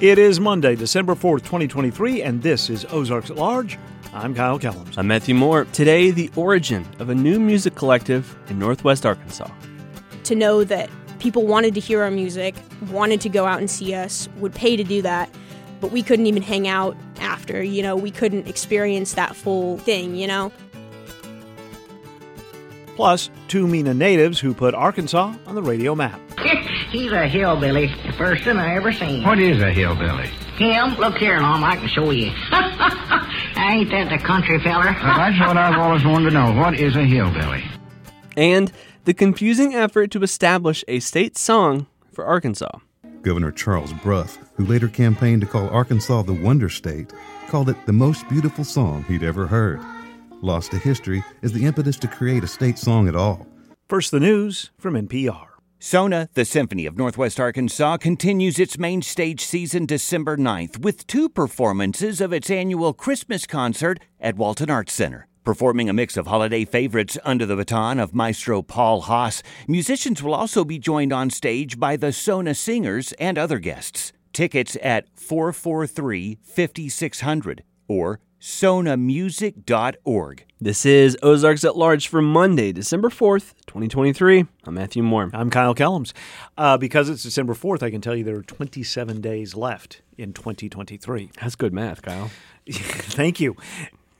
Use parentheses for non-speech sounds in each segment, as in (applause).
It is Monday, December 4th, 2023, and this is Ozarks at Large. I'm Kyle Kellums. I'm Matthew Moore. Today, the origin of a new music collective in Northwest Arkansas. To know that people wanted to hear our music, wanted to go out and see us, would pay to do that, but we couldn't even hang out after. You know, we couldn't experience that full thing, you know? Plus, two Mena natives who put Arkansas on the radio map. (laughs) He's a hillbilly, the first one I ever seen. What is a hillbilly? Him? Look here, Lum, I can show you. (laughs) Ain't that the country feller? Well, that's what I've always wanted to know. What is a hillbilly? And the confusing effort to establish a state song for Arkansas. Governor Charles Brough, who later campaigned to call Arkansas the Wonder State, called it the most beautiful song he'd ever heard. Lost to history is the impetus to create a state song at all. First, the news from NPR. Sona, the Symphony of Northwest Arkansas, continues its main stage season December 9th with two performances of its annual Christmas concert at Walton Arts Center. Performing a mix of holiday favorites under the baton of Maestro Paul Haas, musicians will also be joined on stage by the Sona singers and other guests. Tickets at 443 5600 or sonamusic.org. This is Ozarks at Large for Monday, December 4th, 2023. I'm Matthew Moore. I'm Kyle Kellums. Uh, because it's December 4th, I can tell you there are 27 days left in 2023. That's good math, Kyle. (laughs) Thank you.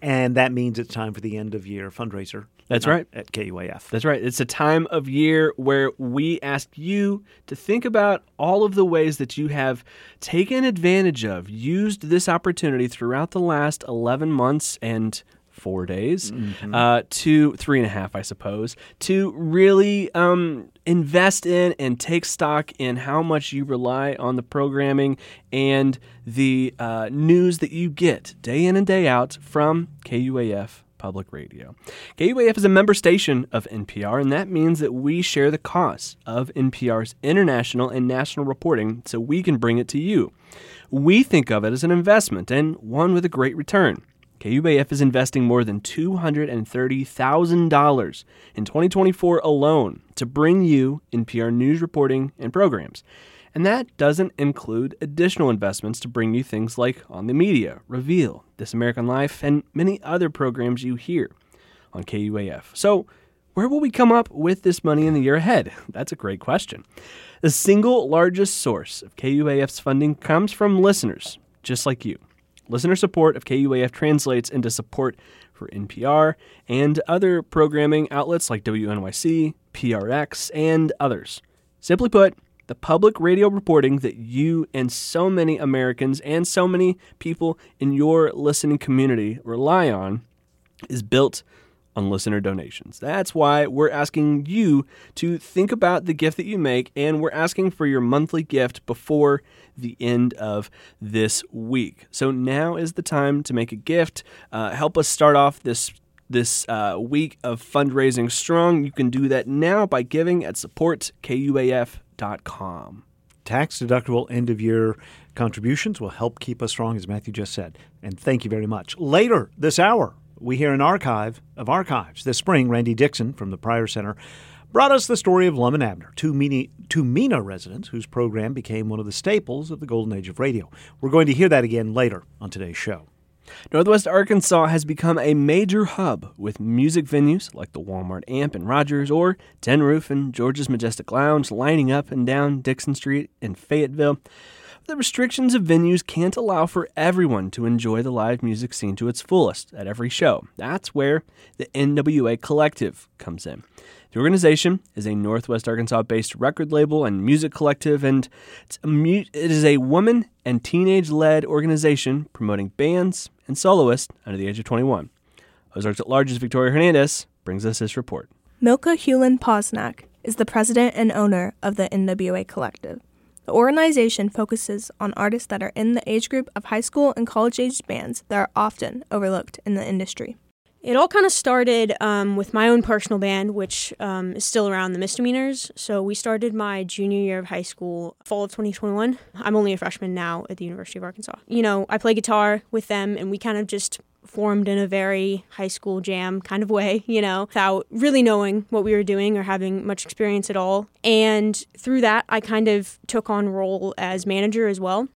And that means it's time for the end of year fundraiser. That's right. At KUAF. That's right. It's a time of year where we ask you to think about all of the ways that you have taken advantage of, used this opportunity throughout the last 11 months and four days mm-hmm. uh, to three and a half, I suppose, to really um, invest in and take stock in how much you rely on the programming and the uh, news that you get day in and day out from KUAF Public Radio. KUAF is a member station of NPR, and that means that we share the costs of NPR's international and national reporting so we can bring it to you. We think of it as an investment and one with a great return. KUAF is investing more than $230,000 in 2024 alone to bring you NPR news reporting and programs. And that doesn't include additional investments to bring you things like On the Media, Reveal, This American Life, and many other programs you hear on KUAF. So, where will we come up with this money in the year ahead? That's a great question. The single largest source of KUAF's funding comes from listeners just like you. Listener support of KUAF translates into support for NPR and other programming outlets like WNYC, PRX, and others. Simply put, the public radio reporting that you and so many Americans and so many people in your listening community rely on is built on listener donations. That's why we're asking you to think about the gift that you make, and we're asking for your monthly gift before the end of this week. So now is the time to make a gift. Uh, help us start off this this uh, week of fundraising strong. You can do that now by giving at supportkuaf.com com. Tax deductible end of year contributions will help keep us strong, as Matthew just said. And thank you very much. Later this hour, we hear an archive of archives. This spring, Randy Dixon from the Pryor Center brought us the story of Lum and Abner, two two Mena residents whose program became one of the staples of the golden age of radio. We're going to hear that again later on today's show. Northwest Arkansas has become a major hub with music venues like the Walmart Amp in Rogers or Tin Roof and George's Majestic Lounge lining up and down Dixon Street in Fayetteville. The restrictions of venues can't allow for everyone to enjoy the live music scene to its fullest at every show. That's where the NWA Collective comes in. The organization is a Northwest Arkansas based record label and music collective, and mu- it is a woman and teenage led organization promoting bands and soloists under the age of 21. Ozarks at Large's Victoria Hernandez brings us this report. Milka Hewlin Posnack is the president and owner of the NWA Collective. The organization focuses on artists that are in the age group of high school and college aged bands that are often overlooked in the industry. It all kind of started um, with my own personal band, which um, is still around the misdemeanors. So we started my junior year of high school, fall of 2021. I'm only a freshman now at the University of Arkansas. You know, I play guitar with them, and we kind of just formed in a very high school jam kind of way, you know, without really knowing what we were doing or having much experience at all. And through that, I kind of took on role as manager as well.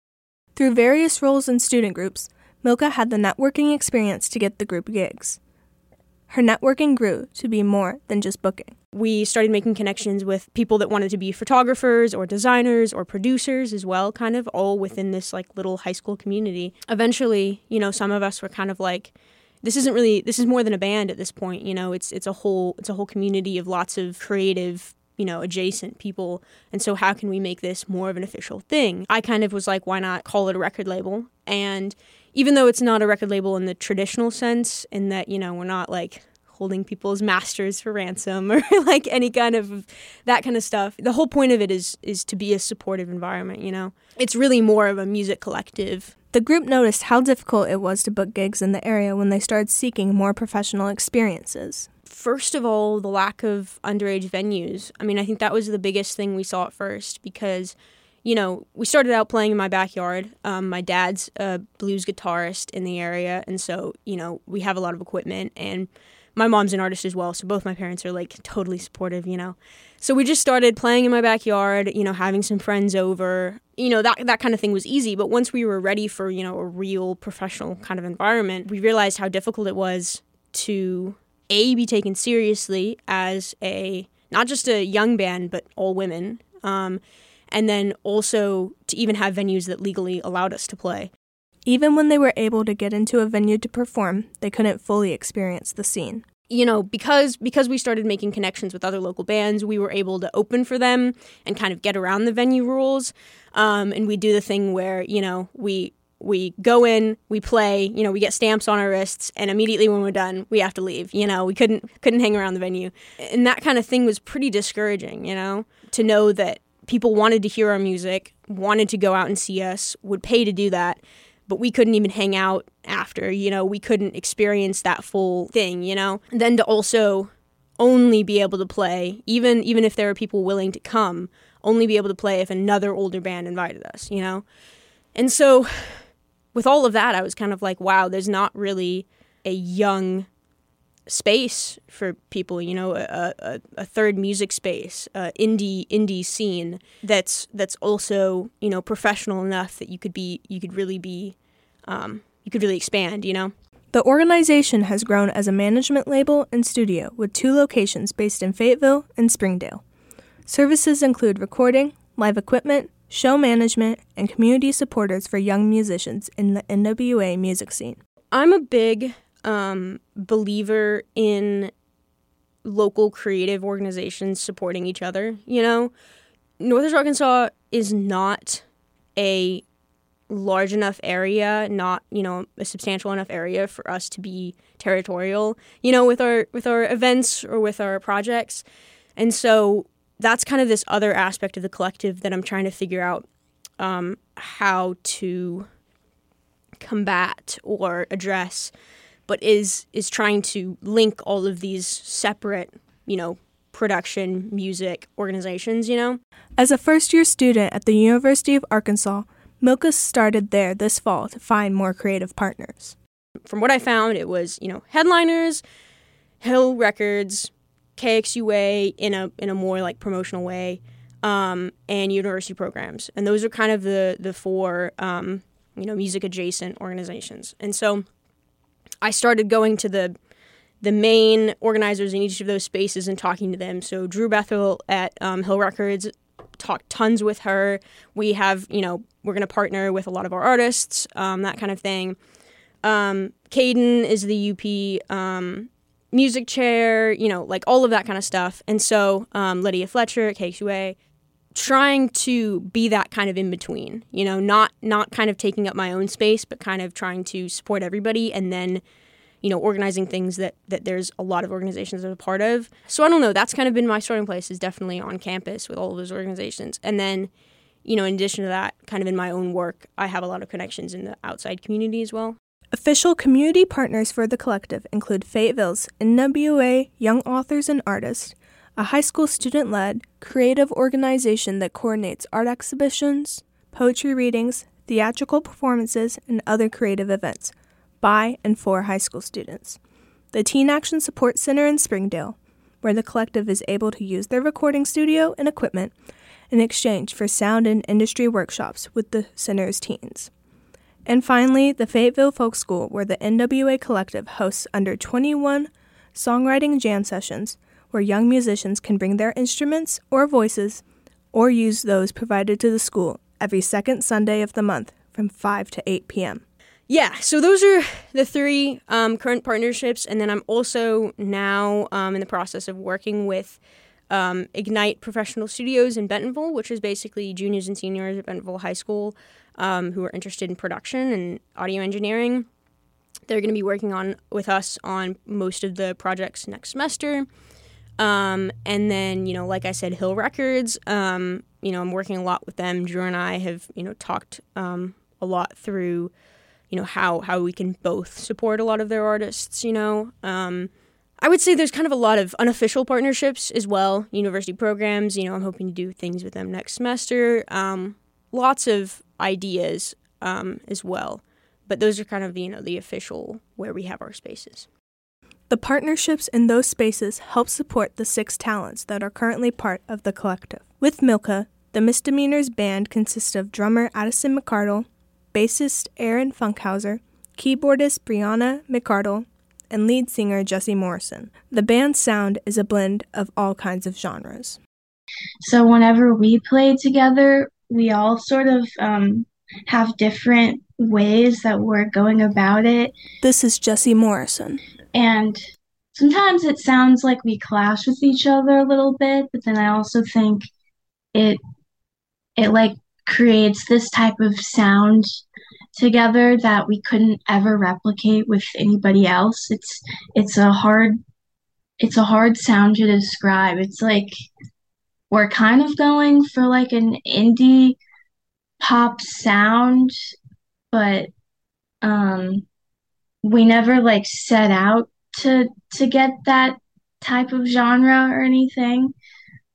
Through various roles in student groups, Milka had the networking experience to get the group gigs. Her networking grew to be more than just booking. We started making connections with people that wanted to be photographers or designers or producers as well, kind of all within this like little high school community. Eventually, you know, some of us were kind of like, this isn't really this is more than a band at this point, you know, it's it's a whole it's a whole community of lots of creative you know, adjacent people. And so, how can we make this more of an official thing? I kind of was like, why not call it a record label? And even though it's not a record label in the traditional sense, in that, you know, we're not like holding people's (laughs) masters for ransom or (laughs) like any kind of that kind of stuff. The whole point of it is is to be a supportive environment, you know. It's really more of a music collective. The group noticed how difficult it was to book gigs in the area when they started seeking more professional experiences first of all, the lack of underage venues. I mean, I think that was the biggest thing we saw at first because, you know, we started out playing in my backyard. Um, my dad's a blues guitarist in the area, and so, you know, we have a lot of equipment. And my mom's an artist as well, so both my parents are like totally supportive, you know. So we just started playing in my backyard, you know, having some friends over. You know, that that kind of thing was easy, but once we were ready for, you know, a real professional kind of environment, we realized how difficult it was to a be taken seriously as a not just a young band but all women um, and then also to even have venues that legally allowed us to play even when they were able to get into a venue to perform they couldn't fully experience the scene you know because because we started making connections with other local bands we were able to open for them and kind of get around the venue rules um, and we do the thing where you know we we go in, we play, you know, we get stamps on our wrists, and immediately when we're done, we have to leave. You know, we couldn't couldn't hang around the venue, and that kind of thing was pretty discouraging. You know, to know that people wanted to hear our music, wanted to go out and see us, would pay to do that, but we couldn't even hang out after. You know, we couldn't experience that full thing. You know, and then to also only be able to play, even even if there are people willing to come, only be able to play if another older band invited us. You know, and so with all of that, I was kind of like, wow, there's not really a young space for people you know a, a, a third music space uh, indie indie scene that's that's also you know professional enough that you could be you could really be um, you could really expand you know the organization has grown as a management label and studio with two locations based in Fayetteville and Springdale. Services include recording, live equipment, show management, and community supporters for young musicians in the NWA music scene. I'm a big um, believer in local creative organizations supporting each other. You know, Northwest Arkansas is not a large enough area, not you know a substantial enough area for us to be territorial. You know, with our with our events or with our projects, and so that's kind of this other aspect of the collective that I'm trying to figure out um, how to combat or address, but is is trying to link all of these separate, you know, production music organizations. You know, as a first year student at the University of Arkansas, Milka started there this fall to find more creative partners. From what I found, it was you know headliners, Hill Records, KXUA in a in a more like promotional way, um, and university programs, and those are kind of the the four um, you know music adjacent organizations. And so, I started going to the the main organizers in each of those spaces and talking to them. So Drew Bethel at um, Hill Records talked tons with her. We have you know we're going to partner with a lot of our artists, um, that kind of thing. Um, Caden is the UP um, music chair, you know, like all of that kind of stuff. And so um, Lydia Fletcher at KXUA, trying to be that kind of in between, you know, not not kind of taking up my own space, but kind of trying to support everybody, and then, you know, organizing things that that there's a lot of organizations that are part of. So I don't know. That's kind of been my starting place is definitely on campus with all of those organizations, and then. You know, in addition to that, kind of in my own work, I have a lot of connections in the outside community as well. Official community partners for the collective include Fayetteville's NWA Young Authors and Artists, a high school student led, creative organization that coordinates art exhibitions, poetry readings, theatrical performances, and other creative events by and for high school students. The Teen Action Support Center in Springdale, where the collective is able to use their recording studio and equipment in exchange for sound and industry workshops with the center's teens And finally, the Fayetteville Folk School, where the NWA Collective hosts under 21 songwriting jam sessions, where young musicians can bring their instruments or voices or use those provided to the school every second Sunday of the month from 5 to 8 p.m. Yeah, so those are the three um, current partnerships, and then I'm also now um, in the process of working with um, Ignite Professional Studios in Bentonville, which is basically juniors and seniors at Bentonville High School um, who are interested in production and audio engineering. They're going to be working on with us on most of the projects next semester. Um, and then, you know, like I said, Hill Records, um, you know, I'm working a lot with them. Drew and I have, you know, talked um, a lot through, you know, how, how we can both support a lot of their artists, you know. Um, I would say there's kind of a lot of unofficial partnerships as well, university programs. You know, I'm hoping to do things with them next semester. Um, lots of ideas um, as well. But those are kind of, you know, the official where we have our spaces. The partnerships in those spaces help support the six talents that are currently part of the collective. With Milka, the Misdemeanors band consists of drummer Addison McCardle, bassist Aaron Funkhauser, keyboardist Brianna McCardle, and lead singer Jesse Morrison. The band's sound is a blend of all kinds of genres. So whenever we play together, we all sort of um, have different ways that we're going about it. This is Jesse Morrison. And sometimes it sounds like we clash with each other a little bit, but then I also think it it like creates this type of sound together that we couldn't ever replicate with anybody else. It's it's a hard it's a hard sound to describe. It's like we're kind of going for like an indie pop sound, but um we never like set out to to get that type of genre or anything.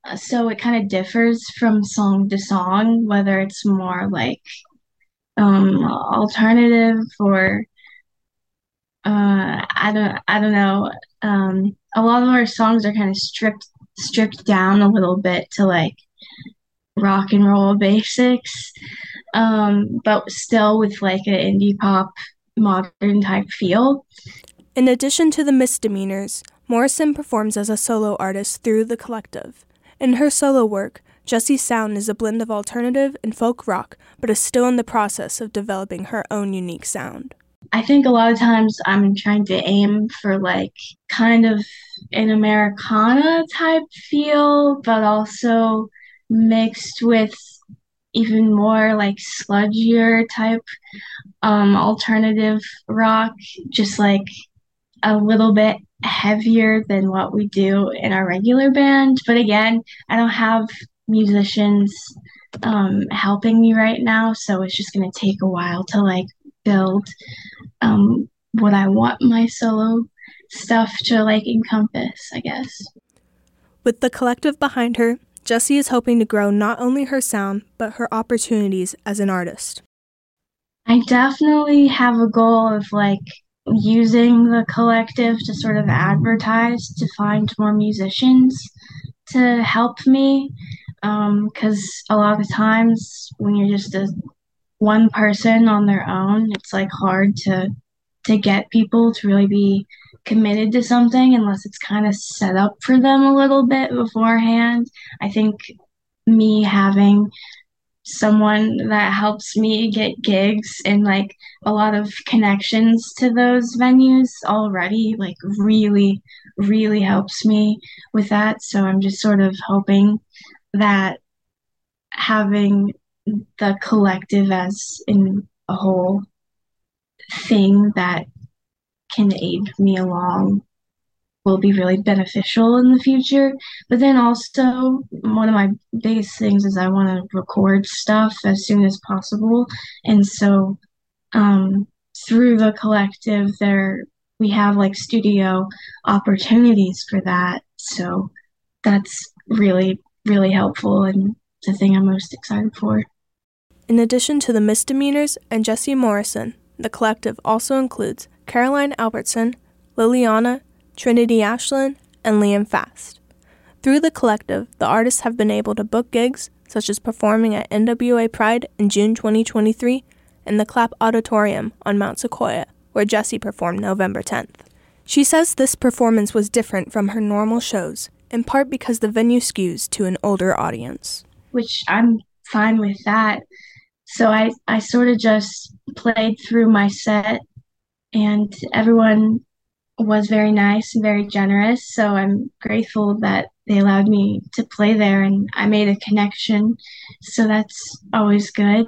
Uh, so it kind of differs from song to song whether it's more like um alternative or uh I don't I don't know. Um a lot of our songs are kind of stripped stripped down a little bit to like rock and roll basics. Um but still with like an indie pop modern type feel. In addition to the misdemeanors, Morrison performs as a solo artist through the collective. In her solo work, Jessie's sound is a blend of alternative and folk rock, but is still in the process of developing her own unique sound. I think a lot of times I'm trying to aim for like kind of an Americana type feel, but also mixed with even more like sludgier type um, alternative rock, just like a little bit heavier than what we do in our regular band. But again, I don't have musicians um, helping me right now, so it's just to take a while to like build um, what I want my solo stuff to like encompass, I guess. With the collective behind her, Jessie is hoping to grow not only her sound, but her opportunities as an artist. I definitely have a goal of like using the collective to sort of advertise to find more musicians to help me because um, a lot of times when you're just a one person on their own it's like hard to to get people to really be committed to something unless it's kind of set up for them a little bit beforehand. I think me having someone that helps me get gigs and like a lot of connections to those venues already like really really helps me with that. So i'm just sort of hoping that having the collective as in a whole thing that can aid me along will be really beneficial in the future. But then also, one of my biggest things is I want to record stuff as soon as possible. And so, um, through the collective, there we have like studio opportunities for that. So that's really, really helpful and the thing I'm most excited for. In addition to the misdemeanors and Jesse Morrison, the collective also includes Caroline Albertson, Liliana Trinity Ashland, and Liam Fast. Through the collective, the artists have been able to book gigs, such as performing at NWA Pride in June 2023 and the Clap Auditorium on Mount Sequoyah, where Jessie performed November 10th. She says this performance was different from her normal shows, in part because the venue skews to an older audience. Which I'm fine with that. So I, I sort of just played through my set, and everyone was very nice and very generous. So I'm grateful that they allowed me to play there and I made a connection. So that's always good.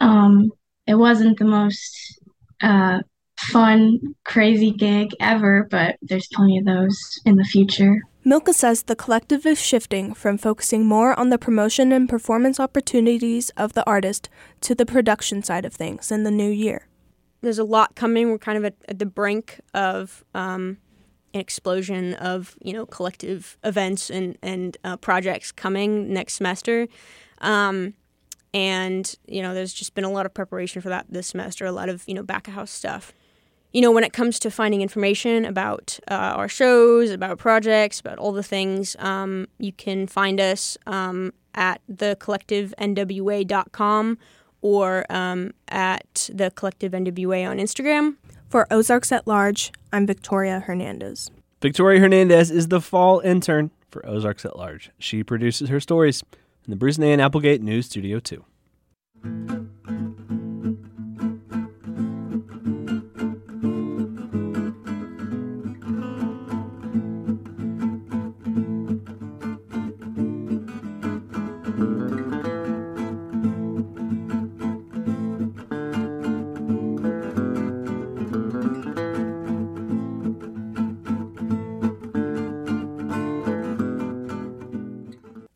Um, it wasn't the most uh, fun, crazy gig ever, but there's plenty of those in the future. Milka says the collective is shifting from focusing more on the promotion and performance opportunities of the artist to the production side of things in the new year. There's a lot coming. We're kind of at, at the brink of um, an explosion of you know collective events and and uh, projects coming next semester. Um, and you know, there's just been a lot of preparation for that this semester. A lot of you know back of house stuff you know, when it comes to finding information about uh, our shows, about projects, about all the things, um, you can find us um, at thecollectivenwa.com or um, at the Collective NWA on Instagram. For Ozarks at Large, I'm Victoria Hernandez. Victoria Hernandez is the fall intern for Ozarks at Large. She produces her stories in the Bruce and Applegate News Studio 2.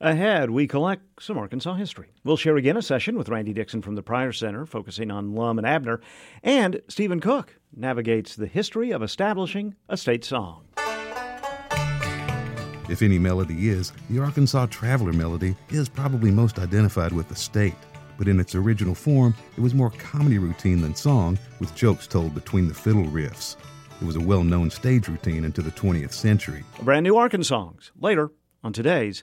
Ahead, we collect some Arkansas history. We'll share again a session with Randy Dixon from the Pryor Center, focusing on Lum and Abner, and Stephen Cook navigates the history of establishing a state song. If any melody is, the Arkansas Traveler melody is probably most identified with the state. But in its original form, it was more comedy routine than song, with jokes told between the fiddle riffs. It was a well known stage routine into the 20th century. A brand new Arkansongs later on today's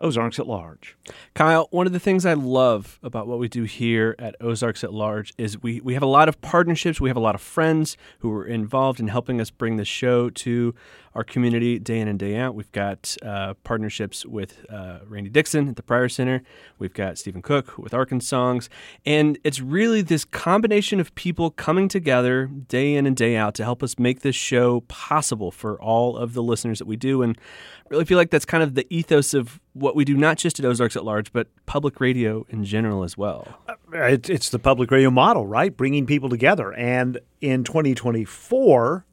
Ozarks at Large. Kyle, one of the things I love about what we do here at Ozarks at Large is we, we have a lot of partnerships. We have a lot of friends who are involved in helping us bring the show to our community day in and day out. We've got uh, partnerships with uh, Randy Dixon at the Pryor Center. We've got Stephen Cook with Arkansongs. And it's really this combination of people coming together day in and day out to help us make this show possible for all of the listeners that we do. And I really feel like that's kind of the ethos of what we do, not just at Ozarks at Large, but public radio in general as well. Uh, it's the public radio model, right? Bringing people together. And in 2024,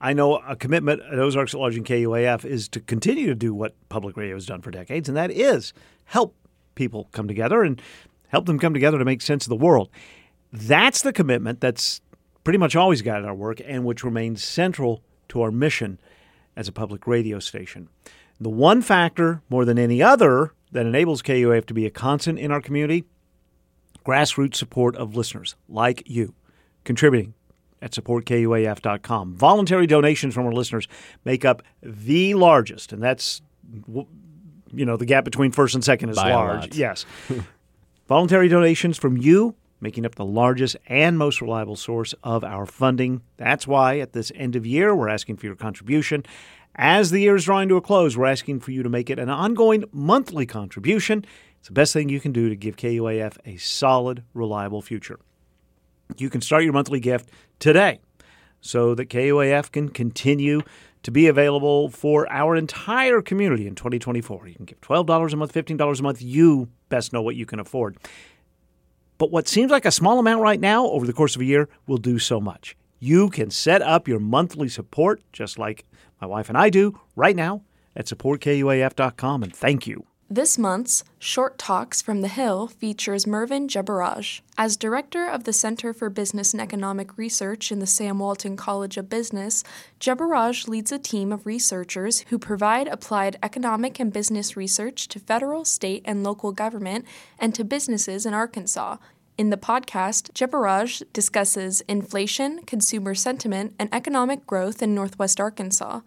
I know a commitment at Ozarks at Large and KUAF is to continue to do what public radio has done for decades, and that is help people come together and help them come together to make sense of the world. That's the commitment that's pretty much always guided our work and which remains central to our mission as a public radio station. The one factor more than any other that enables KUAF to be a constant in our community grassroots support of listeners like you contributing at supportkuaf.com. Voluntary donations from our listeners make up the largest, and that's you know the gap between first and second is By large. Yes, (laughs) voluntary donations from you making up the largest and most reliable source of our funding. That's why at this end of year we're asking for your contribution. As the year is drawing to a close, we're asking for you to make it an ongoing monthly contribution. It's the best thing you can do to give KUAF a solid, reliable future. You can start your monthly gift today so that KUAF can continue to be available for our entire community in 2024. You can give $12 a month, $15 a month. You best know what you can afford. But what seems like a small amount right now over the course of a year will do so much. You can set up your monthly support just like my wife and I do right now at supportkuaf.com and thank you. This month's Short Talks from the Hill features Mervyn Jebaraj. As director of the Center for Business and Economic Research in the Sam Walton College of Business, Jebaraj leads a team of researchers who provide applied economic and business research to federal, state, and local government and to businesses in Arkansas. In the podcast, Jebaraj discusses inflation, consumer sentiment, and economic growth in Northwest Arkansas.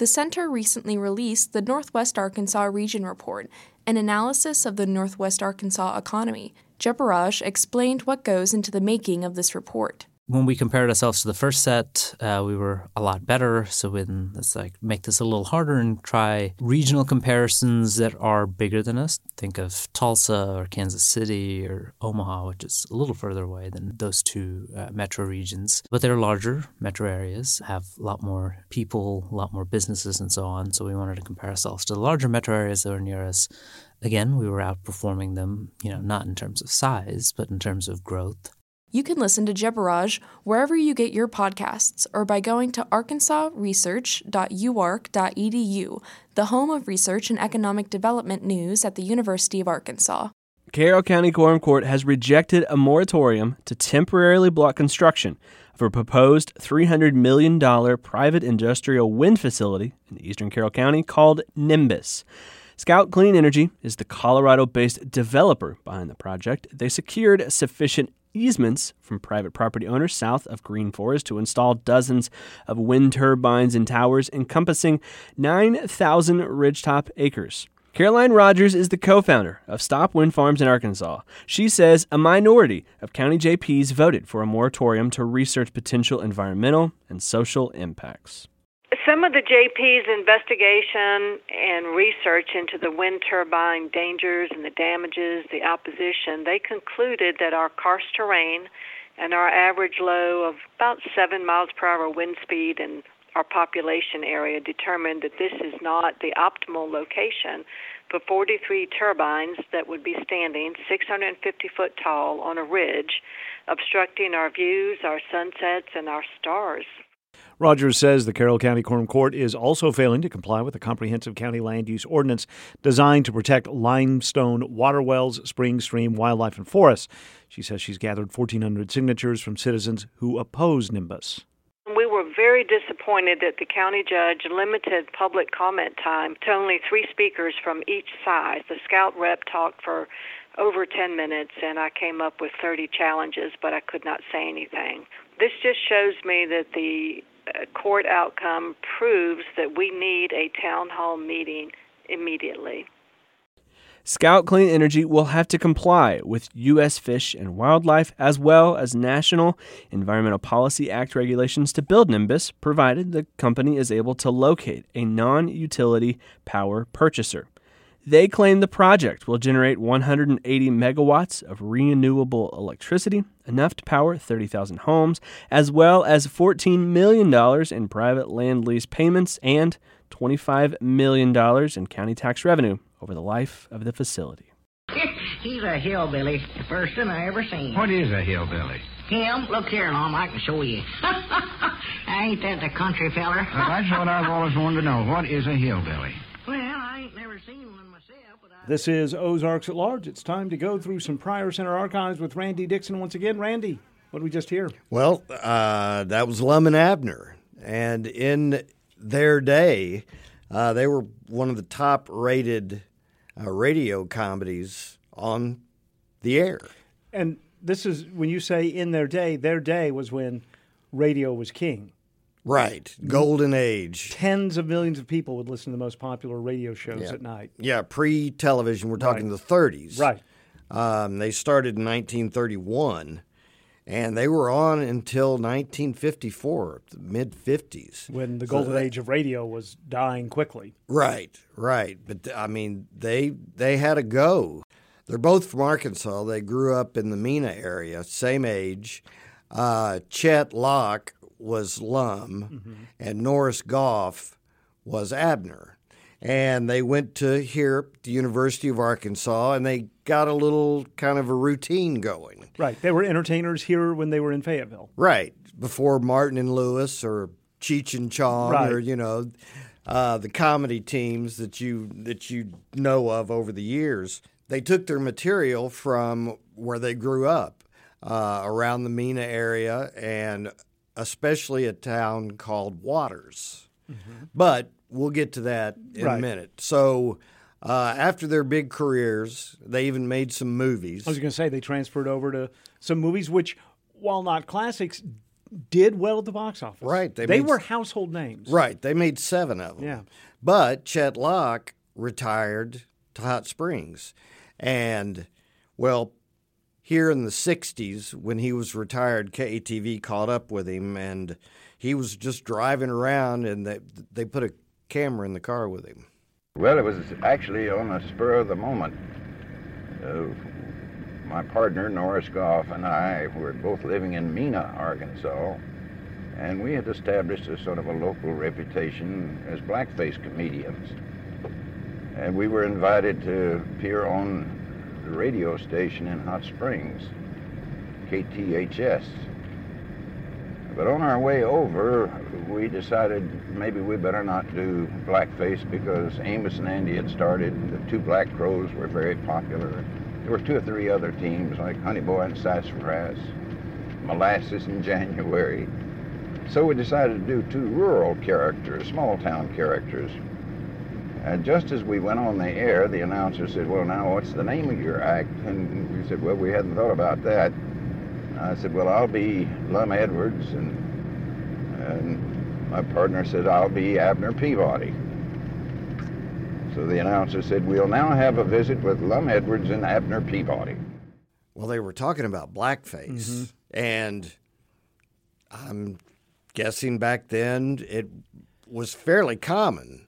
The center recently released the Northwest Arkansas Region Report, an analysis of the Northwest Arkansas economy. Jebaraj explained what goes into the making of this report when we compared ourselves to the first set, uh, we were a lot better. So when let's like make this a little harder and try regional comparisons that are bigger than us. Think of Tulsa or Kansas City or Omaha, which is a little further away than those two uh, metro regions, but they're larger metro areas, have a lot more people, a lot more businesses, and so on. So we wanted to compare ourselves to the larger metro areas that are near us. Again, we were outperforming them, you know, not in terms of size, but in terms of growth. You can listen to Jebaraj wherever you get your podcasts or by going to arkansasresearch.uark.edu, the home of research and economic development news at the University of Arkansas. Carroll County Quorum Court has rejected a moratorium to temporarily block construction of a proposed $300 million private industrial wind facility in eastern Carroll County called Nimbus. Scout Clean Energy is the Colorado based developer behind the project. They secured sufficient easements from private property owners south of Green Forest to install dozens of wind turbines and towers encompassing 9,000 ridgetop acres. Caroline Rogers is the co founder of Stop Wind Farms in Arkansas. She says a minority of county JPs voted for a moratorium to research potential environmental and social impacts. Some of the JP's investigation and research into the wind turbine dangers and the damages, the opposition, they concluded that our karst terrain and our average low of about 7 miles per hour wind speed and our population area determined that this is not the optimal location for 43 turbines that would be standing 650 foot tall on a ridge, obstructing our views, our sunsets, and our stars. Rogers says the Carroll County Quorum Court is also failing to comply with the comprehensive county land use ordinance designed to protect limestone water wells, spring, stream, wildlife, and forests. She says she's gathered 1,400 signatures from citizens who oppose Nimbus. We were very disappointed that the county judge limited public comment time to only three speakers from each side. The scout rep talked for over 10 minutes, and I came up with 30 challenges, but I could not say anything. This just shows me that the court outcome proves that we need a town hall meeting immediately. Scout Clean Energy will have to comply with U.S. Fish and Wildlife as well as National Environmental Policy Act regulations to build Nimbus, provided the company is able to locate a non utility power purchaser. They claim the project will generate 180 megawatts of renewable electricity, enough to power 30,000 homes, as well as $14 million in private land lease payments and $25 million in county tax revenue over the life of the facility. (laughs) He's a hillbilly, the first one I ever seen. What is a hillbilly? Him? Look here, Lum, I can show you. (laughs) Ain't that the country feller? Well, that's what I've always wanted to know. What is a hillbilly? (laughs) Well, I ain't never seen one. This is Ozarks at Large. It's time to go through some Pryor Center archives with Randy Dixon once again. Randy, what did we just hear? Well, uh, that was Lum and Abner. And in their day, uh, they were one of the top rated uh, radio comedies on the air. And this is when you say in their day, their day was when radio was king. Right. Golden age. Tens of millions of people would listen to the most popular radio shows yeah. at night. Yeah, pre television. We're talking right. the 30s. Right. Um, they started in 1931 and they were on until 1954, mid 50s. When the golden so age of radio was dying quickly. Right, right. But I mean, they they had a go. They're both from Arkansas. They grew up in the Mena area, same age. Uh, Chet Lauck was Lum, mm-hmm. and Norris Goff was Abner. And they went to here, the University of Arkansas, and they got a little kind of a routine going. Right. They were entertainers here when they were in Fayetteville. Right. Before Martin and Lewis or Cheech and Chong right. or, you know, uh, the comedy teams that you that you know of over the years. They took their material from where they grew up uh, around the Mena area and especially a town called Waters. Mm-hmm. But we'll get to that in right. a minute. So, uh, after their big careers, they even made some movies. I was going to say they transferred over to some movies, which, while not classics, did well at the box office. Right. They, they were household names. Right. They made seven of them. Yeah. But Chet Lauck retired to Hot Springs. And, well, here in the 60s, when he was retired, KATV caught up with him and he was just driving around and they, they put a camera in the car with him. Well, it was actually on the spur of the moment. Uh, my partner, Norris Goff, and I were both living in Mena, Arkansas, and we had established a sort of a local reputation as blackface comedians. And we were invited to appear on radio station in Hot Springs, KTHS. But on our way over, we decided maybe we better not do blackface because Amos and Andy had started. The two Black Crows were very popular. There were two or three other teams like Honey Boy and Sassafras, Molasses in (laughs) January. So we decided to do two rural characters, small town characters. And just as we went on the air, the announcer said, Well, now what's the name of your act? And we said, Well, we hadn't thought about that. I said, Well, I'll be Lum Edwards. And, and my partner said, I'll be Abner Peabody. So the announcer said, We'll now have a visit with Lum Edwards and Abner Peabody. Well, they were talking about blackface. Mm-hmm. And I'm guessing back then it was fairly common.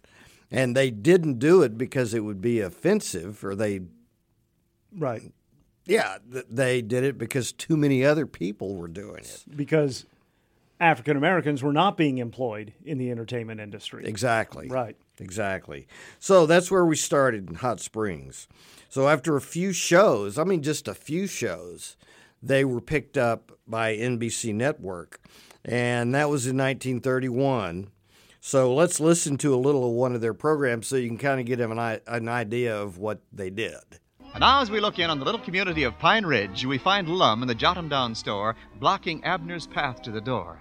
And they didn't do it because it would be offensive or they. Right. Yeah, they did it because too many other people were doing it. Because African Americans were not being employed in the entertainment industry. Exactly. Right. Exactly. So that's where we started in Hot Springs. So after a few shows, I mean, just a few shows, they were picked up by NBC Network. And that was in 1931. So let's listen to a little of one of their programs so you can kind of get an, an idea of what they did. And now, as we look in on the little community of Pine Ridge, we find Lum in the Jot 'em Down store blocking Abner's path to the door.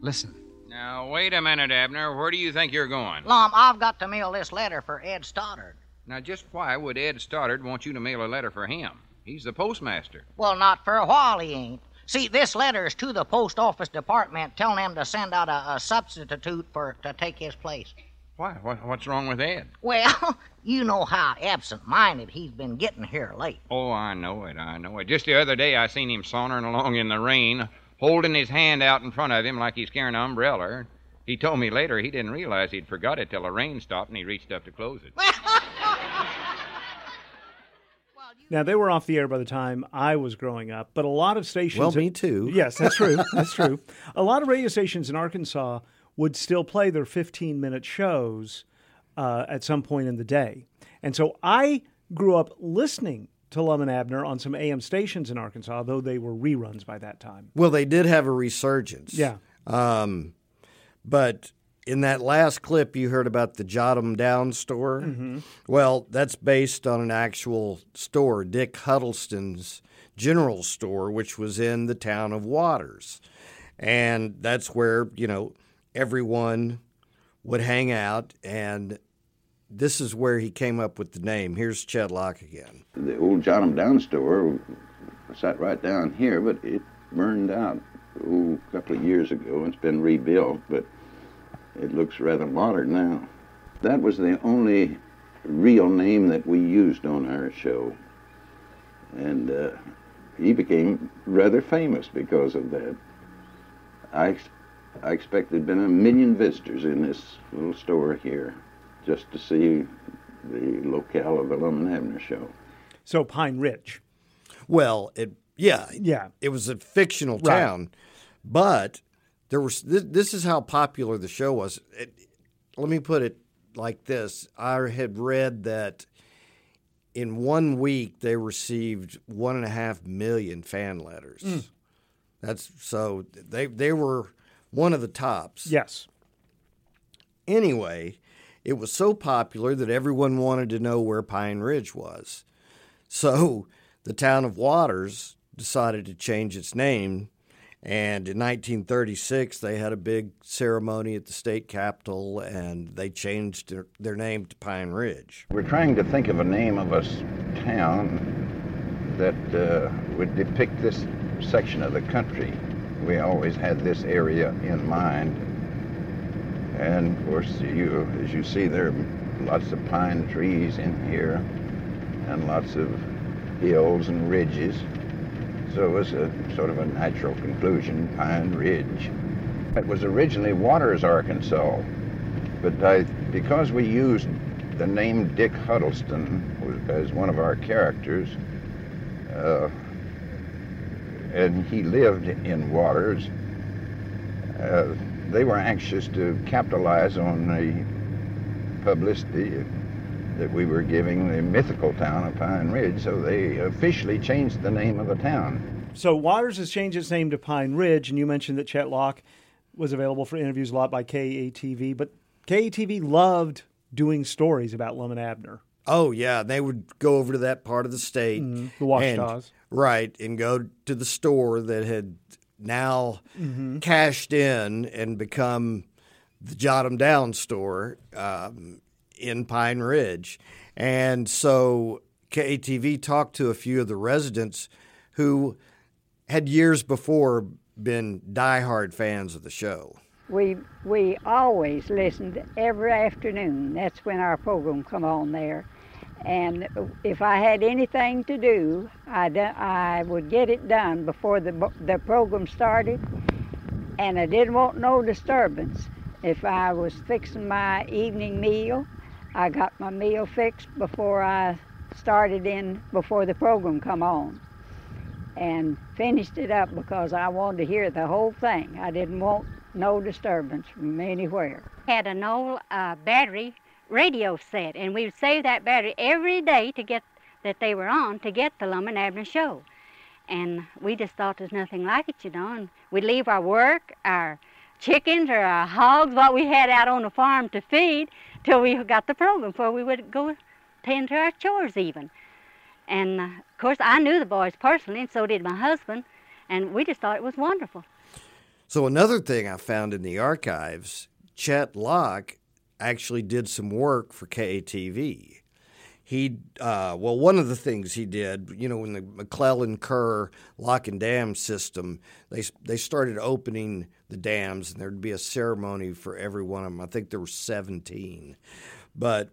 Listen. Now, wait a minute, Abner. Where do you think you're going? Lum, I've got to mail this letter for Ed Stoddard. Now, just why would Ed Stoddard want you to mail a letter for him? He's the postmaster. Well, not for a while he ain't. See, this letter is to the post office department telling them to send out a, a substitute for to take his place. Why? What, what's wrong with Ed? Well, (laughs) you know how absent-minded he's been getting here late. Oh, I know it. I know it. Just the other day, I seen him sauntering along in the rain, holding his hand out in front of him like he's carrying an umbrella. He told me later he didn't realize he'd forgot it till the rain stopped and he reached up to close it. (laughs) Now they were off the air by the time I was growing up, but a lot of stations. Well, me too. (laughs) Yes, that's true. that's true. A lot of radio stations in Arkansas would still play their 15-minute shows uh, at some point in the day, and so I grew up listening to Lum and Abner on some AM stations in Arkansas, though they were reruns by that time. Well, they did have a resurgence. Yeah. Um, but in that last clip, you heard about the Jot 'em Down store. Mm-hmm. Well, that's based on an actual store, Dick Huddleston's general store, which was in the town of Waters. And that's where, you know, everyone would hang out. And this is where he came up with the name. Here's Chet Lauck again. The old Jot 'em Down store sat right down here, but it burned out a couple of years ago. It's been rebuilt, but it looks rather modern now. That was the only real name that we used on our show. And uh, he became rather famous because of that. I, I expect there'd been a million visitors in this little store here just to see the locale of the Lum and Abner show. So Pine Ridge. Well, it yeah yeah it was a fictional town, right. but there was this, this is how popular the show was. It, let me put it like this: I had read that in one week they received one and a half million fan letters. Mm. That's so they they were one of the tops. Yes. Anyway, it was so popular that everyone wanted to know where Pine Ridge was. So the town of Waters decided to change its name and in 1936, they had a big ceremony at the state capitol and they changed their, name to Pine Ridge. We're trying to think of a name of a town that uh, would depict this section of the country. We always had this area in mind. And of course, you, as you see, there are lots of pine trees in here. and lots of hills and ridges. So it was a sort of a natural conclusion, Pine Ridge. It was originally Waters, Arkansas, but I, because we used the name Dick Huddleston as one of our characters, uh, and he lived in Waters, uh, they were anxious to capitalize on the publicity that we were giving the mythical town of Pine Ridge, so they officially changed the name of the town. So Waters has changed its name to Pine Ridge, and you mentioned that Chet Lauck was available for interviews a lot by KATV, but KATV loved doing stories about Lum and Abner. Oh yeah, they would go over to that part of the state, mm, the Ouachitas, right, and go to the store that had now mm-hmm. cashed in and become the Jot 'em Down store um, in Pine Ridge, and so KATV talked to a few of the residents who had years before been diehard fans of the show. We we always listened every afternoon. That's when our program come on there. And if I had anything to do, I, I would get it done before the, the program started. And I didn't want no disturbance. If I was fixing my evening meal, I got my meal fixed before I started in, before the program come on and finished it up because I wanted to hear the whole thing. I didn't want no disturbance from anywhere. Had an old uh, battery radio set, and we would save that battery every day to get that they were on to get the Lum and Abner show. And we just thought there's nothing like it, you know. And we'd leave our work, our chickens or our hogs, what we had out on the farm to feed, till we got the program before we would go tend to our chores even. And uh, of course, I knew the boys personally, and so did my husband, and we just thought it was wonderful. So, another thing I found in the archives Chet Lauck actually did some work for KATV. He, uh, well, one of the things he did, you know, in the McClellan Kerr lock and dam system, they they started opening the dams, and there'd be a ceremony for every one of them. I think there were seventeen, but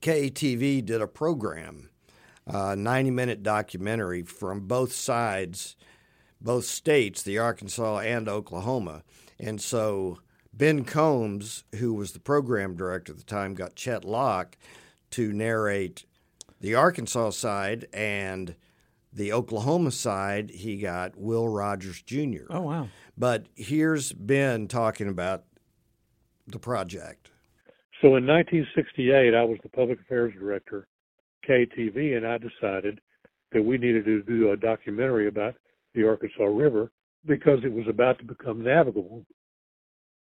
KATV did a program uh, 90 minute documentary from both sides, both states, the Arkansas and Oklahoma. And so Ben Combs, who was the program director at the time, got Chet Lauck to narrate the Arkansas side and the Oklahoma side, he got Will Rogers Jr. Oh, wow. But here's Ben talking about the project. So in 1968, I was the public affairs director KTV, and I decided that we needed to do a documentary about the Arkansas River because it was about to become navigable.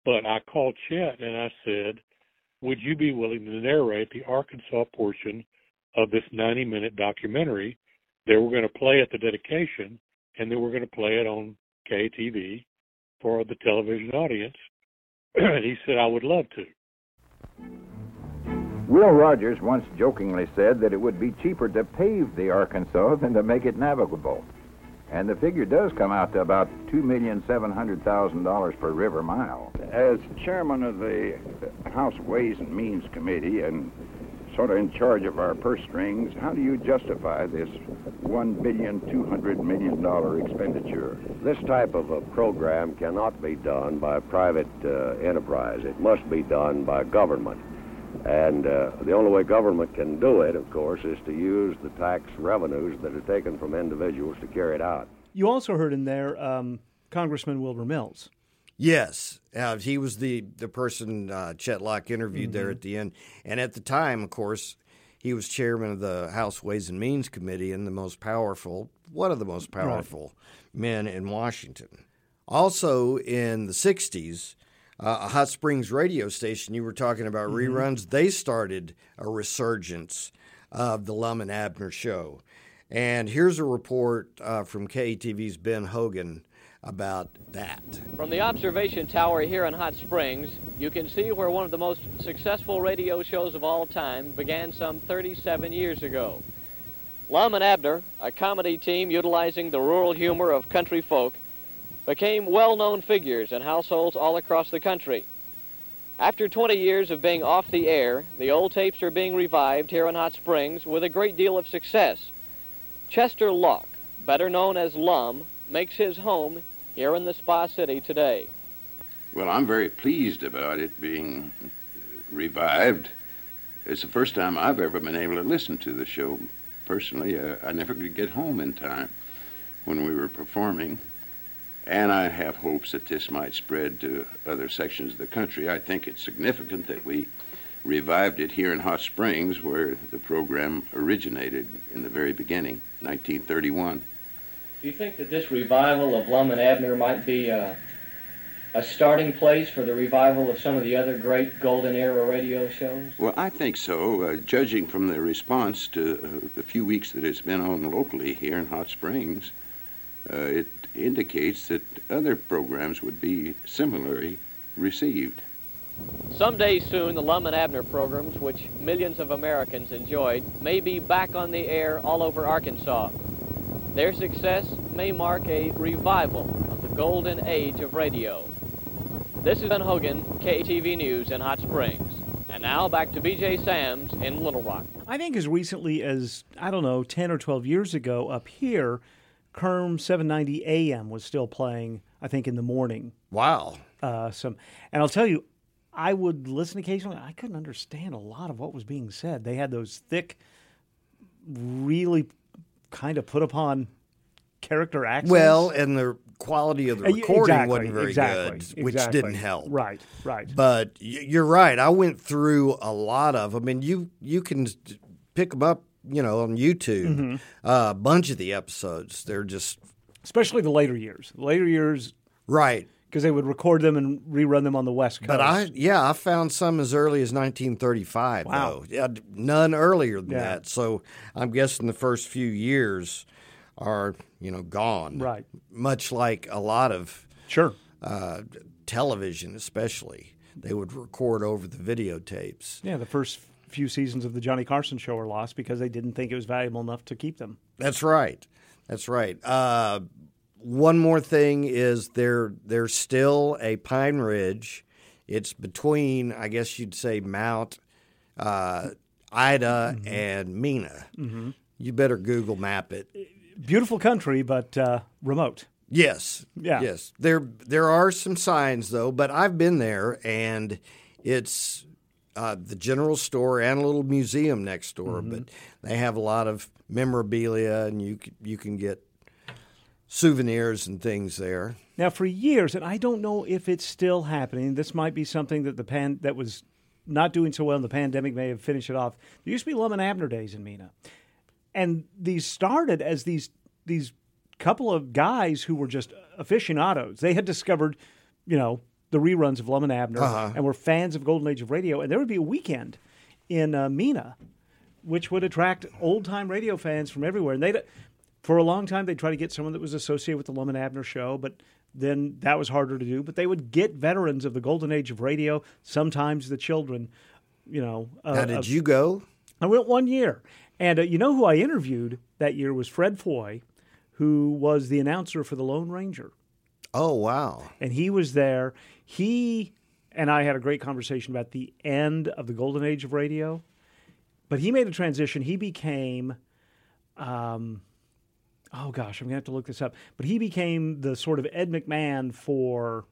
But I called Chet and I said, Would you be willing to narrate the Arkansas portion of this 90 minute documentary that we're going to play at the dedication and then we're going to play it on KTV for the television audience? (clears throat) and he said, I would love to. Will Rogers once jokingly said that it would be cheaper to pave the Arkansas than to make it navigable. And the figure does come out to about $2,700,000 per river mile. As chairman of the House Ways and Means Committee and sort of in charge of our purse strings, how do you justify this $1,200,000,000 expenditure? This type of a program cannot be done by private uh, enterprise. It must be done by government. And uh, the only way government can do it, of course, is to use the tax revenues that are taken from individuals to carry it out. You also heard in there um, Congressman Wilbur Mills. Yes, uh, he was the the person uh, Chet Lauck interviewed mm-hmm. there at the end, and at the time, of course, he was chairman of the House Ways and Means Committee and the most powerful, one of the most powerful right. men in Washington. Also, in the '60s, uh, a Hot Springs radio station, you were talking about mm-hmm. reruns, they started a resurgence of the Lum and Abner show. And here's a report uh, from KATV's Ben Hogan about that. From the observation tower here in Hot Springs, you can see where one of the most successful radio shows of all time began some 37 years ago. Lum and Abner, a comedy team utilizing the rural humor of country folk, became well-known figures in households all across the country. After 20 years of being off the air, the old tapes are being revived here in Hot Springs with a great deal of success. Chester Lauck, better known as Lum, makes his home here in the Spa City today. Well, I'm very pleased about it being revived. It's the first time I've ever been able to listen to the show. Personally, uh, I never could get home in time when we were performing. And I have hopes that this might spread to other sections of the country. I think it's significant that we revived it here in Hot Springs, where the program originated in the very beginning, 1931. Do you think that this revival of Lum and Abner might be a, a starting place for the revival of some of the other great golden era radio shows? Well, I think so. Uh, judging from the response to uh, the few weeks that it's been on locally here in Hot Springs, uh, it indicates that other programs would be similarly received. Someday soon, the Lum and Abner programs, which millions of Americans enjoyed, may be back on the air all over Arkansas. Their success may mark a revival of the golden age of radio. This is Ben Hogan, KTV News in Hot Springs. And now back to BJ Sams in Little Rock. I think as recently as, I don't know, 10 or 12 years ago up here, KERM 790 AM was still playing, I think, in the morning. Wow. Uh, some, and I'll tell you, I would listen occasionally. I couldn't understand a lot of what was being said. They had those thick, really kind of put upon character accents. Well, and the quality of the Uh, recording exactly, wasn't very exactly, good, which exactly. didn't help. Right, right. But you're right. I went through a lot of them, and you you can pick them up, you know, on YouTube. Mhm. Uh, a bunch of the episodes, they're just especially the later years. The later years, right? Because they would record them and rerun them on the West Coast. But I, yeah, I found some as early as 1935. Wow. Though. Yeah, none earlier than Yeah. that. So I'm guessing the first few years are, you know, gone. Right. Much like a lot of sure uh, television, especially, they would record over the videotapes. yeah, the first few seasons of the Johnny Carson show were lost because they didn't think it was valuable enough to keep them. That's right. That's right. Uh, one more thing is there there's still a Pine Ridge. It's between, I guess you'd say, Mount uh, Ida and Mena. Mhm. You better Google map it. Beautiful country, but uh, remote. Yes. Yeah. Yes. There there are some signs though, but I've been there and it's uh, the general store and a little museum next door, Mhm. but they have a lot of memorabilia and you you can get souvenirs and things there. Now, for years, and I don't know if it's still happening. This might be something that the pan that was not doing so well in the pandemic may have finished it off. There used to be Lum and Abner days in Mena, and these started as these these couple of guys who were just aficionados. They had discovered, you know, the reruns of Lum and Abner Uh-huh. and were fans of Golden Age of Radio. And there would be a weekend in uh, Mena, which would attract old time radio fans from everywhere. And they, for a long time, they'd try to get someone that was associated with the Lum and Abner show, but then that was harder to do. But they would get veterans of the Golden Age of Radio, sometimes the children, you know. Uh, now, did of- you go? I went one year, and uh, you know who I interviewed that year was Fred Foy, who was the announcer for the Lone Ranger, Oh wow. and he was there. He and I had a great conversation about the end of the golden age of radio, but he made a transition. He became, um, oh gosh, I'm gonna have to look this up. But he became the sort of Ed McMahon for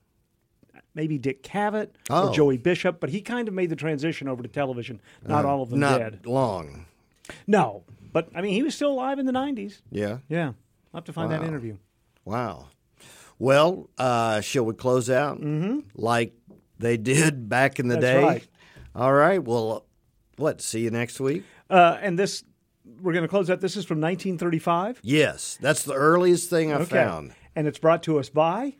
maybe Dick Cavett Oh. or Joey Bishop, but he kind of made the transition over to television. Not Uh, all of them not did. long. No, but I mean, he was still alive in the '90s. Yeah. Yeah, I'll have to find that interview. Wow. Well, uh, shall we close out like they did back in the That's day? right. All right. Well, what? See you next week. Uh, and this, we're going to close out. This is from 1935. Yes, that's the earliest thing I Okay. found. And it's brought to us by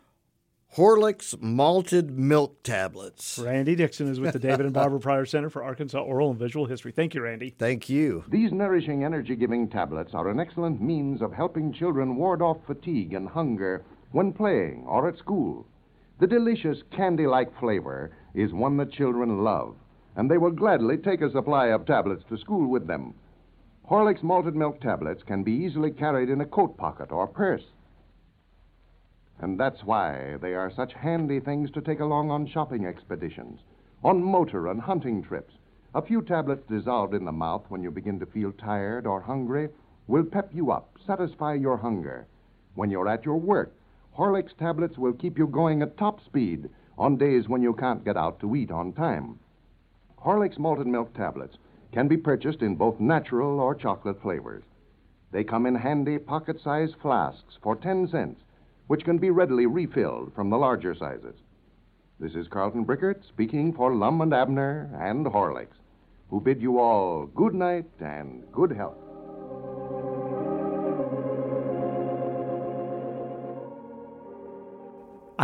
Horlicks malted milk tablets. Randy Dixon is with the David and Barbara Pryor Center for Arkansas Oral and Visual History. Thank you, Randy. Thank you. These nourishing, energy giving tablets are an excellent means of helping children ward off fatigue and hunger when playing or at school. The delicious candy like flavor is one that children love, and they will gladly take a supply of tablets to school with them. Horlick's malted milk tablets can be easily carried in a coat pocket or purse. And that's why they are such handy things to take along on shopping expeditions on motor and hunting trips. A few tablets dissolved in the mouth when you begin to feel tired or hungry will pep you up, satisfy your hunger. When you're at your work, Horlicks tablets will keep you going at top speed on days when you can't get out to eat on time. Horlicks malted milk tablets can be purchased in both natural or chocolate flavors. They come in handy pocket sized flasks for 10 cents, which can be readily refilled from the larger sizes. This is Carlton Brickert speaking for Lum and Abner and Horlicks, who bid you all good night and good health.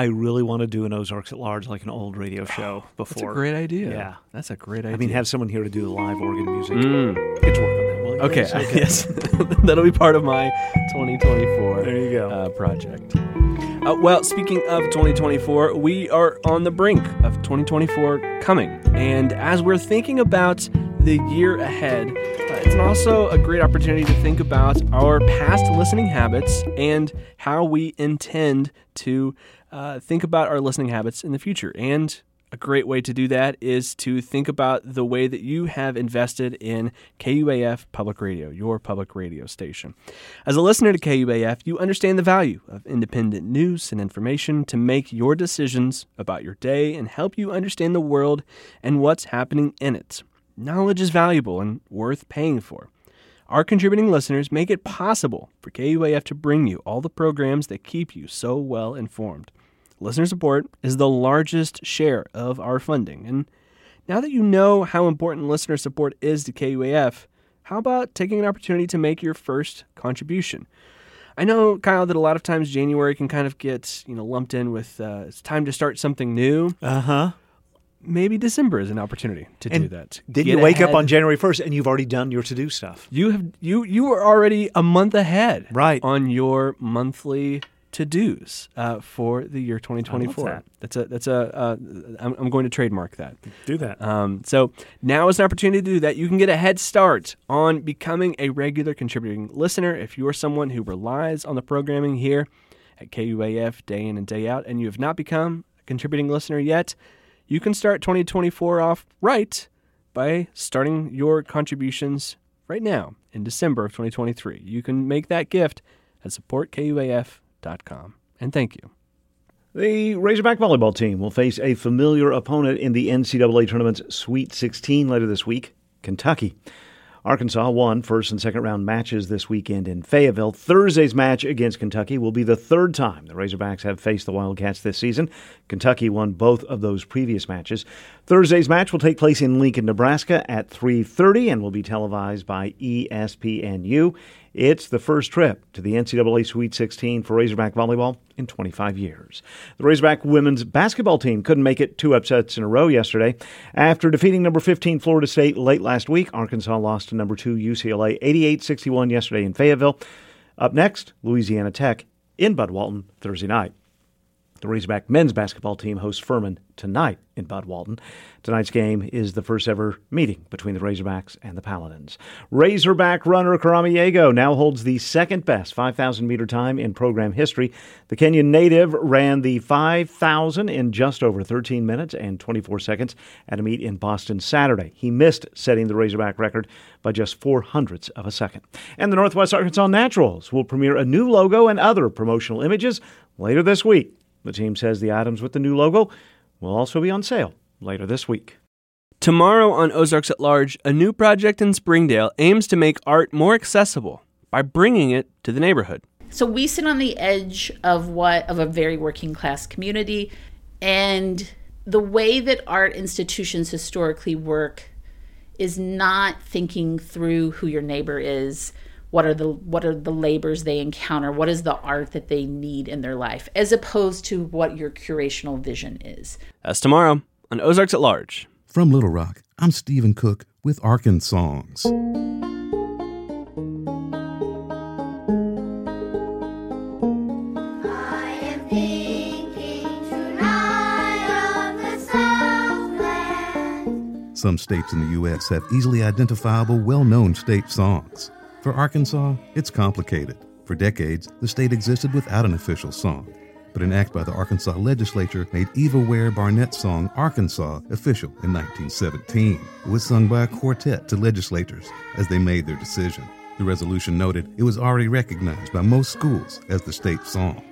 I really want to do an Ozarks at Large, like an old radio show before. That's a great idea. Yeah, that's a great idea. I mean, have someone here to do the live organ music. Mm. Get to work on that. Will you Okay, (laughs) yes, (laughs) that'll be part of my 2024. There you go. Uh, project. Uh, well, speaking of 2024, we are on the brink of 2024 coming, and as we're thinking about the year ahead, uh, it's also a great opportunity to think about our past listening habits and how we intend to uh, think about our listening habits in the future. And a great way to do that is to think about the way that you have invested in KUAF Public Radio, your public radio station. As a listener to KUAF, you understand the value of independent news and information to make your decisions about your day and help you understand the world and what's happening in it. Knowledge is valuable and worth paying for. Our contributing listeners make it possible for KUAF to bring you all the programs that keep you so well informed. Listener support is the largest share of our funding. And now that you know how important listener support is to KUAF, how about taking an opportunity to make your first contribution? I know, Kyle, that a lot of times January can kind of get you know lumped in with uh, it's time to start something new. Uh huh. Maybe December is an opportunity to do that. Did Get you wake up on January first and you've already done your to do stuff? You have you you are already a month ahead, right, on your monthly to dos uh, for the year 2024. that. That's a that's a uh, I'm, I'm going to trademark that. Do that. Um, so now is an opportunity to do that. You can get a head start on becoming a regular contributing listener if you are someone who relies on the programming here at KUAF day in and day out, and you have not become a contributing listener yet. You can start 2024 off right by starting your contributions right now in December of 2023. You can make that gift at supportkuaf.com. And thank you. The Razorback volleyball team will face a familiar opponent in the NCAA tournament's Sweet 16 later this week, Kentucky. Arkansas won first and second round matches this weekend in Fayetteville. Thursday's match against Kentucky will be the third time the Razorbacks have faced the Wildcats this season. Kentucky won both of those previous matches. Thursday's match will take place in Lincoln, Nebraska at 3:30 and will be televised by ESPNU. It's the first trip to the NCAA Sweet 16 for Razorback volleyball in 25 years. The Razorback women's basketball team couldn't make it two upsets in a row yesterday. After defeating number 15 Florida State late last week, Arkansas lost to number 2 UCLA 88-61 yesterday in Fayetteville. Up next, Louisiana Tech in Bud Walton Thursday night. The Razorback men's basketball team hosts Furman tonight in Bud Walton. Tonight's game is the first ever meeting between the Razorbacks and the Paladins. Razorback runner Kirami Yego now holds the second best 5,000 meter time in program history. The Kenyan native ran the 5,000 in just over 13 minutes and 24 seconds at a meet in Boston Saturday. He missed setting the Razorback record by just four hundredths of a second. And the Northwest Arkansas Naturals will premiere a new logo and other promotional images later this week. The team says the items with the new logo will also be on sale later this week. Tomorrow on Ozarks at Large, a new project in Springdale aims to make art more accessible by bringing it to the neighborhood. So we sit on the edge of what of a very working class community and the way that art institutions historically work is not thinking through who your neighbor is what are the what are the labors they encounter what is the art that they need in their life as opposed to what your curational vision is That's tomorrow on Ozarks at Large. From Little Rock, I'm Stephen Cook with Arkansongs. Some states in the U.S. have easily identifiable, well known state songs. For Arkansas, it's complicated. For decades, the state existed without an official song. but an act by the Arkansas legislature made Eva Ware Barnett's song Arkansas official in 1917. It was sung by a quartet to legislators as they made their decision. The resolution noted it was already recognized by most schools as the state song.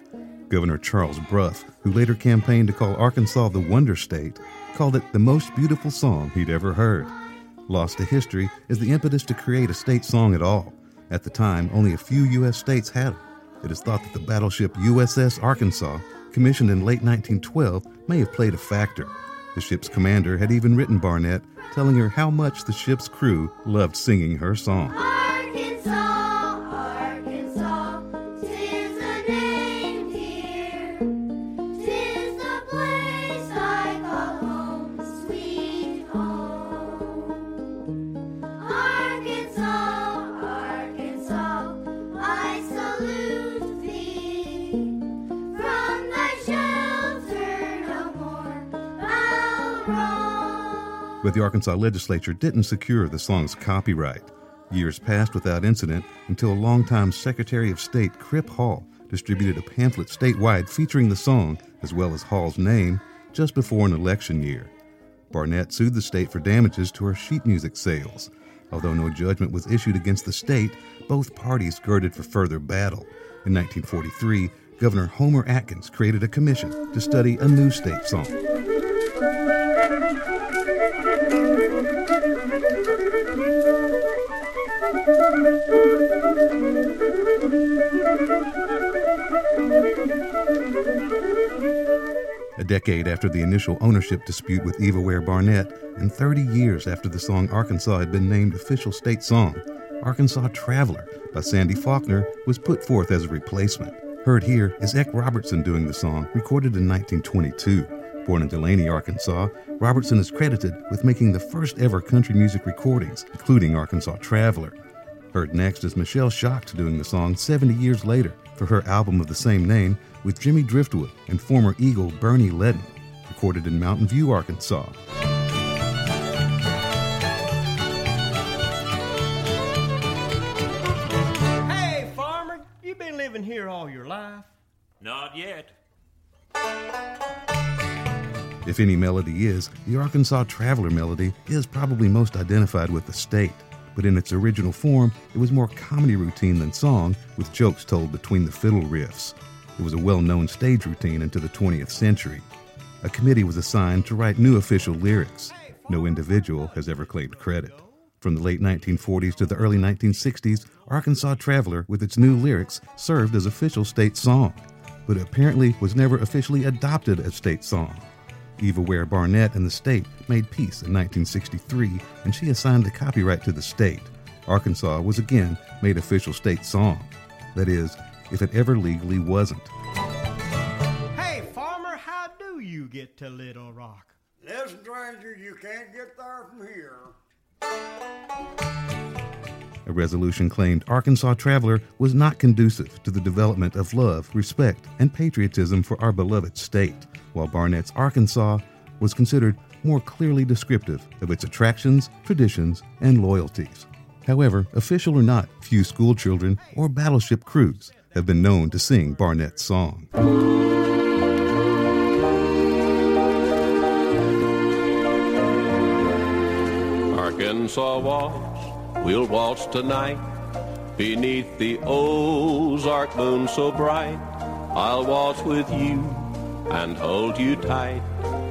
Governor Charles Brough, who later campaigned to call Arkansas the Wonder State, called it the most beautiful song he'd ever heard. Lost to history is the impetus to create a state song at all. At the time, only a few U.S. states had it. It is thought that the battleship USS Arkansas, commissioned in late 1912, may have played a factor. The ship's commander had even written Barnett, telling her how much the ship's crew loved singing her song. But the Arkansas legislature didn't secure the song's copyright. Years passed without incident until longtime Secretary of State Crip Hall distributed a pamphlet statewide featuring the song as well as Hall's name just before an election year. Barnett sued the state for damages to her sheet music sales. Although no judgment was issued against the state, both parties girded for further battle. In 1943, Governor Homer Adkins created a commission to study a new state song. A decade after the initial ownership dispute with Eva Ware Barnett, and 30 years after the song Arkansas had been named official state song, Arkansas Traveler by Sandy Faulkner was put forth as a replacement. Heard here is Eck Robertson doing the song, recorded in 1922. Born in Delaney, Arkansas, Robertson is credited with making the first ever country music recordings, including Arkansas Traveler. Heard next is Michelle Shocked doing the song 70 years later for her album of the same name with Jimmy Driftwood and former Eagle Bernie Leadon, recorded in Mountain View, Arkansas. Hey, farmer, you been living here all your life? Not yet. If any melody is, the Arkansas Traveler melody is probably most identified with the state but in its original form, it was more comedy routine than song, with jokes told between the fiddle riffs. It was a well known stage routine into the 20th century. A committee was assigned to write new official lyrics. No individual has ever claimed credit. From the late 1940s to the early 1960s, Arkansas Traveler, with its new lyrics, served as official state song, but apparently was never officially adopted as state song. Eva Ware Barnett and the state made peace in 1963, and she assigned the copyright to the state. Arkansas was again made official state song. That is, if it ever legally wasn't. Hey, farmer, how do you get to Little Rock? Listen, stranger, you can't get there from here. A resolution claimed Arkansas Traveler was not conducive to the development of love, respect, and patriotism for our beloved state while Barnett's Arkansas was considered more clearly descriptive of its attractions, traditions, and loyalties. However, official or not, few schoolchildren or battleship crews have been known to sing Barnett's song. Arkansas waltz, we'll waltz tonight beneath the Ozark moon so bright. I'll waltz with you and hold you tight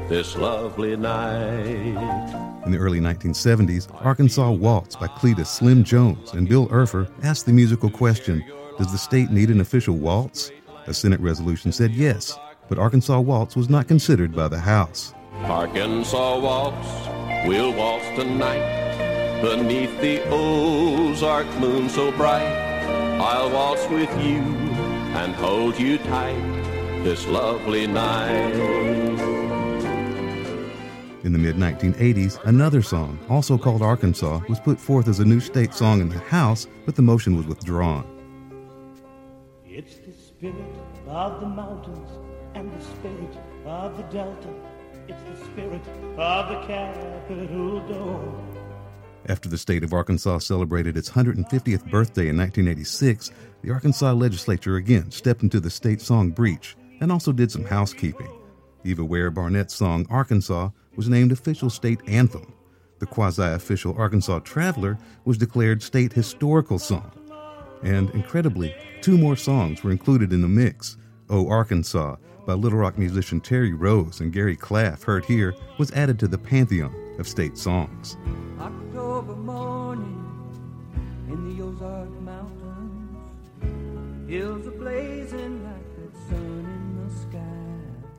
this lovely night. In the early 1970s, Arkansas Waltz by Cletus Slim Jones and Bill Urfer asked the musical question Does the state need an official waltz? A Senate resolution said yes, but Arkansas Waltz was not considered by the House. Arkansas Waltz, we'll waltz tonight beneath the Ozark moon so bright. I'll waltz with you and hold you tight this lovely night. In the mid 1980s, another song, also called Arkansas, was put forth as a new state song in the House, but the motion was withdrawn. It's the spirit of the mountains and the spirit of the Delta. It's the spirit of the Capitol Dome. After the state of Arkansas celebrated its 150th birthday in 1986, the Arkansas legislature again stepped into the state song breach and also did some housekeeping. Eva Ware Barnett's song Arkansas was named official state anthem. The quasi official Arkansas Traveler was declared state historical song. And incredibly, two more songs were included in the mix. Oh Arkansas by Little Rock musician Terry Rose and Gary Klaff, heard here, was added to the pantheon of state songs. October morning in the Ozark Mountains, hills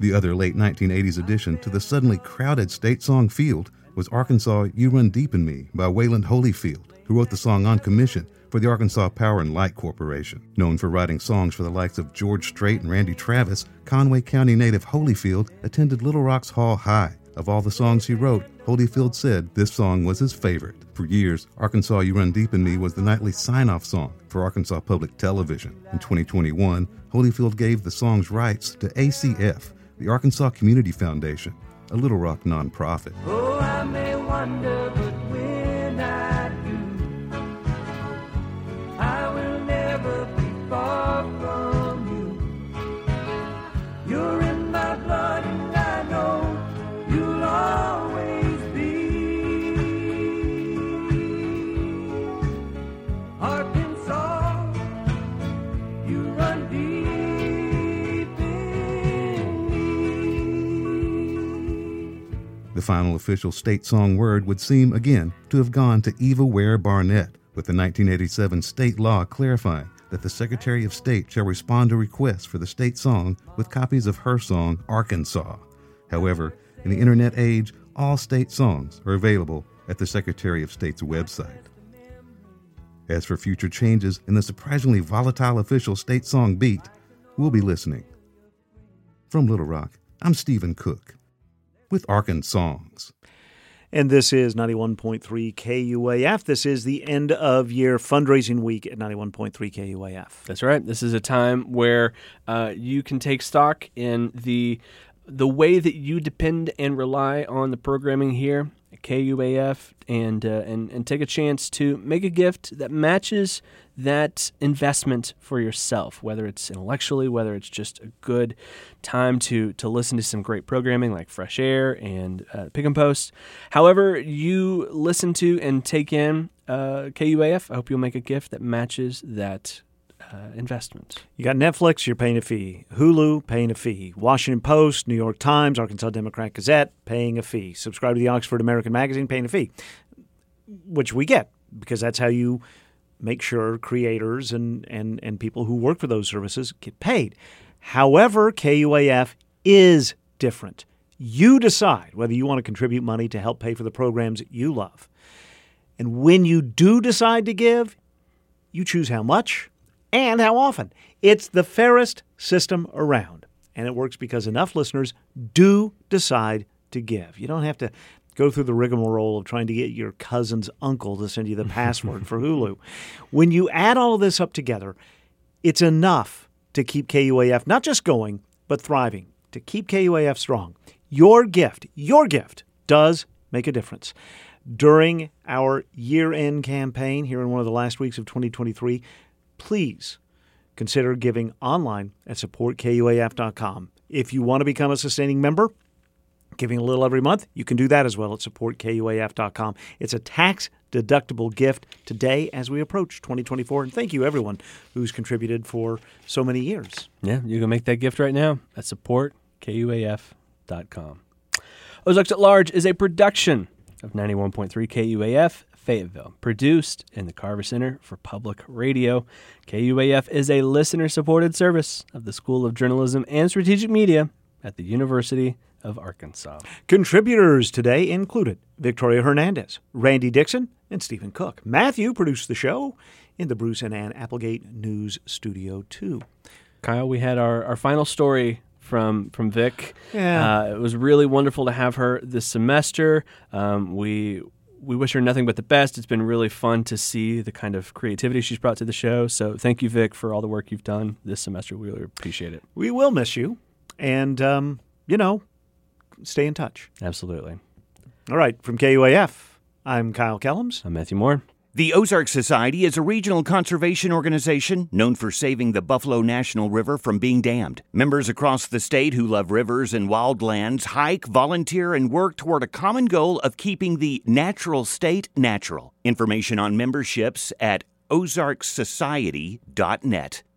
The other late 1980s addition to the suddenly crowded state song field was Arkansas You Run Deep in Me by Wayland Holyfield, who wrote the song on commission for the Arkansas Power and Light Corporation. Known for writing songs for the likes of George Strait and Randy Travis, Conway County native Holyfield attended Little Rock's Hall High. Of all the songs he wrote, Holyfield said this song was his favorite. For years, Arkansas You Run Deep in Me was the nightly sign off song for Arkansas Public Television. In 2021, Holyfield gave the song's rights to ACF, the Arkansas Community Foundation, a Little Rock nonprofit. Oh, The final official state song word would seem again to have gone to Eva Ware Barnett, with the 1987 state law clarifying that the Secretary of State shall respond to requests for the state song with copies of her song Arkansas. However, in the internet age, all state songs are available at the Secretary of State's website. As for future changes in the surprisingly volatile official state song beat, we'll be listening. From Little Rock, I'm Stephen Cook with Arkansongs. And this is 91.3 KUAF. This is the end of year fundraising week at 91.3 KUAF. That's right. This is a time where uh, you can take stock in the the way that you depend and rely on the programming here at KUAF, and uh, and and take a chance to make a gift that matches that investment for yourself. Whether it's intellectually, whether it's just a good time to to listen to some great programming like Fresh Air and uh, Pickin' Post. However, you listen to and take in uh, KUAF, I hope you'll make a gift that matches that uh, investment. You got Netflix, you're paying a fee. Hulu, paying a fee. Washington Post, New York Times, Arkansas Democrat Gazette, paying a fee. Subscribe to the Oxford American Magazine, paying a fee, which we get because that's how you make sure creators and, and, and people who work for those services get paid. However, KUAF is different. You decide whether you want to contribute money to help pay for the programs you love. And when you do decide to give, you choose how much and how often. It's the fairest system around. And it works because enough listeners do decide to give. You don't have to go through the rigmarole of trying to get your cousin's uncle to send you the password for (laughs) Hulu. When you add all of this up together, it's enough to keep KUAF not just going, but thriving, to keep KUAF strong. Your gift, your gift does make a difference. During our year end campaign here in one of the last weeks of 2023, please consider giving online at supportkuaf.com. If you want to become a sustaining member, giving a little every month, you can do that as well at supportkuaf.com. It's a tax deductible gift today as we approach 2024. And thank you, everyone who's contributed for so many years. Yeah, you can make that gift right now at supportkuaf.com. Ozarks at Large is a production of 91.3 KUAF Fayetteville, produced in the Carver Center for Public Radio. KUAF is a listener supported service of the School of Journalism and Strategic Media at the University of Arkansas. Contributors today included Victoria Hernandez, Randy Dixon, and Stephen Cook. Matthew produced the show in the Bruce and Ann Applegate News Studio 2. Kyle, we had our, our final story from from Vic. Yeah. Uh, it was really wonderful to have her this semester. Um, we we wish her nothing but the best. It's been really fun to see the kind of creativity she's brought to the show. So thank you, Vic, for all the work you've done this semester. We really appreciate it. We will miss you. And, um, you know, stay in touch. Absolutely. All right. From KUAF, I'm Kyle Kellums. I'm Matthew Moore. The Ozark Society is a regional conservation organization known for saving the Buffalo National River from being dammed. Members across the state who love rivers and wildlands hike, volunteer, and work toward a common goal of keeping the natural state natural. Information on memberships at ozarksociety.net.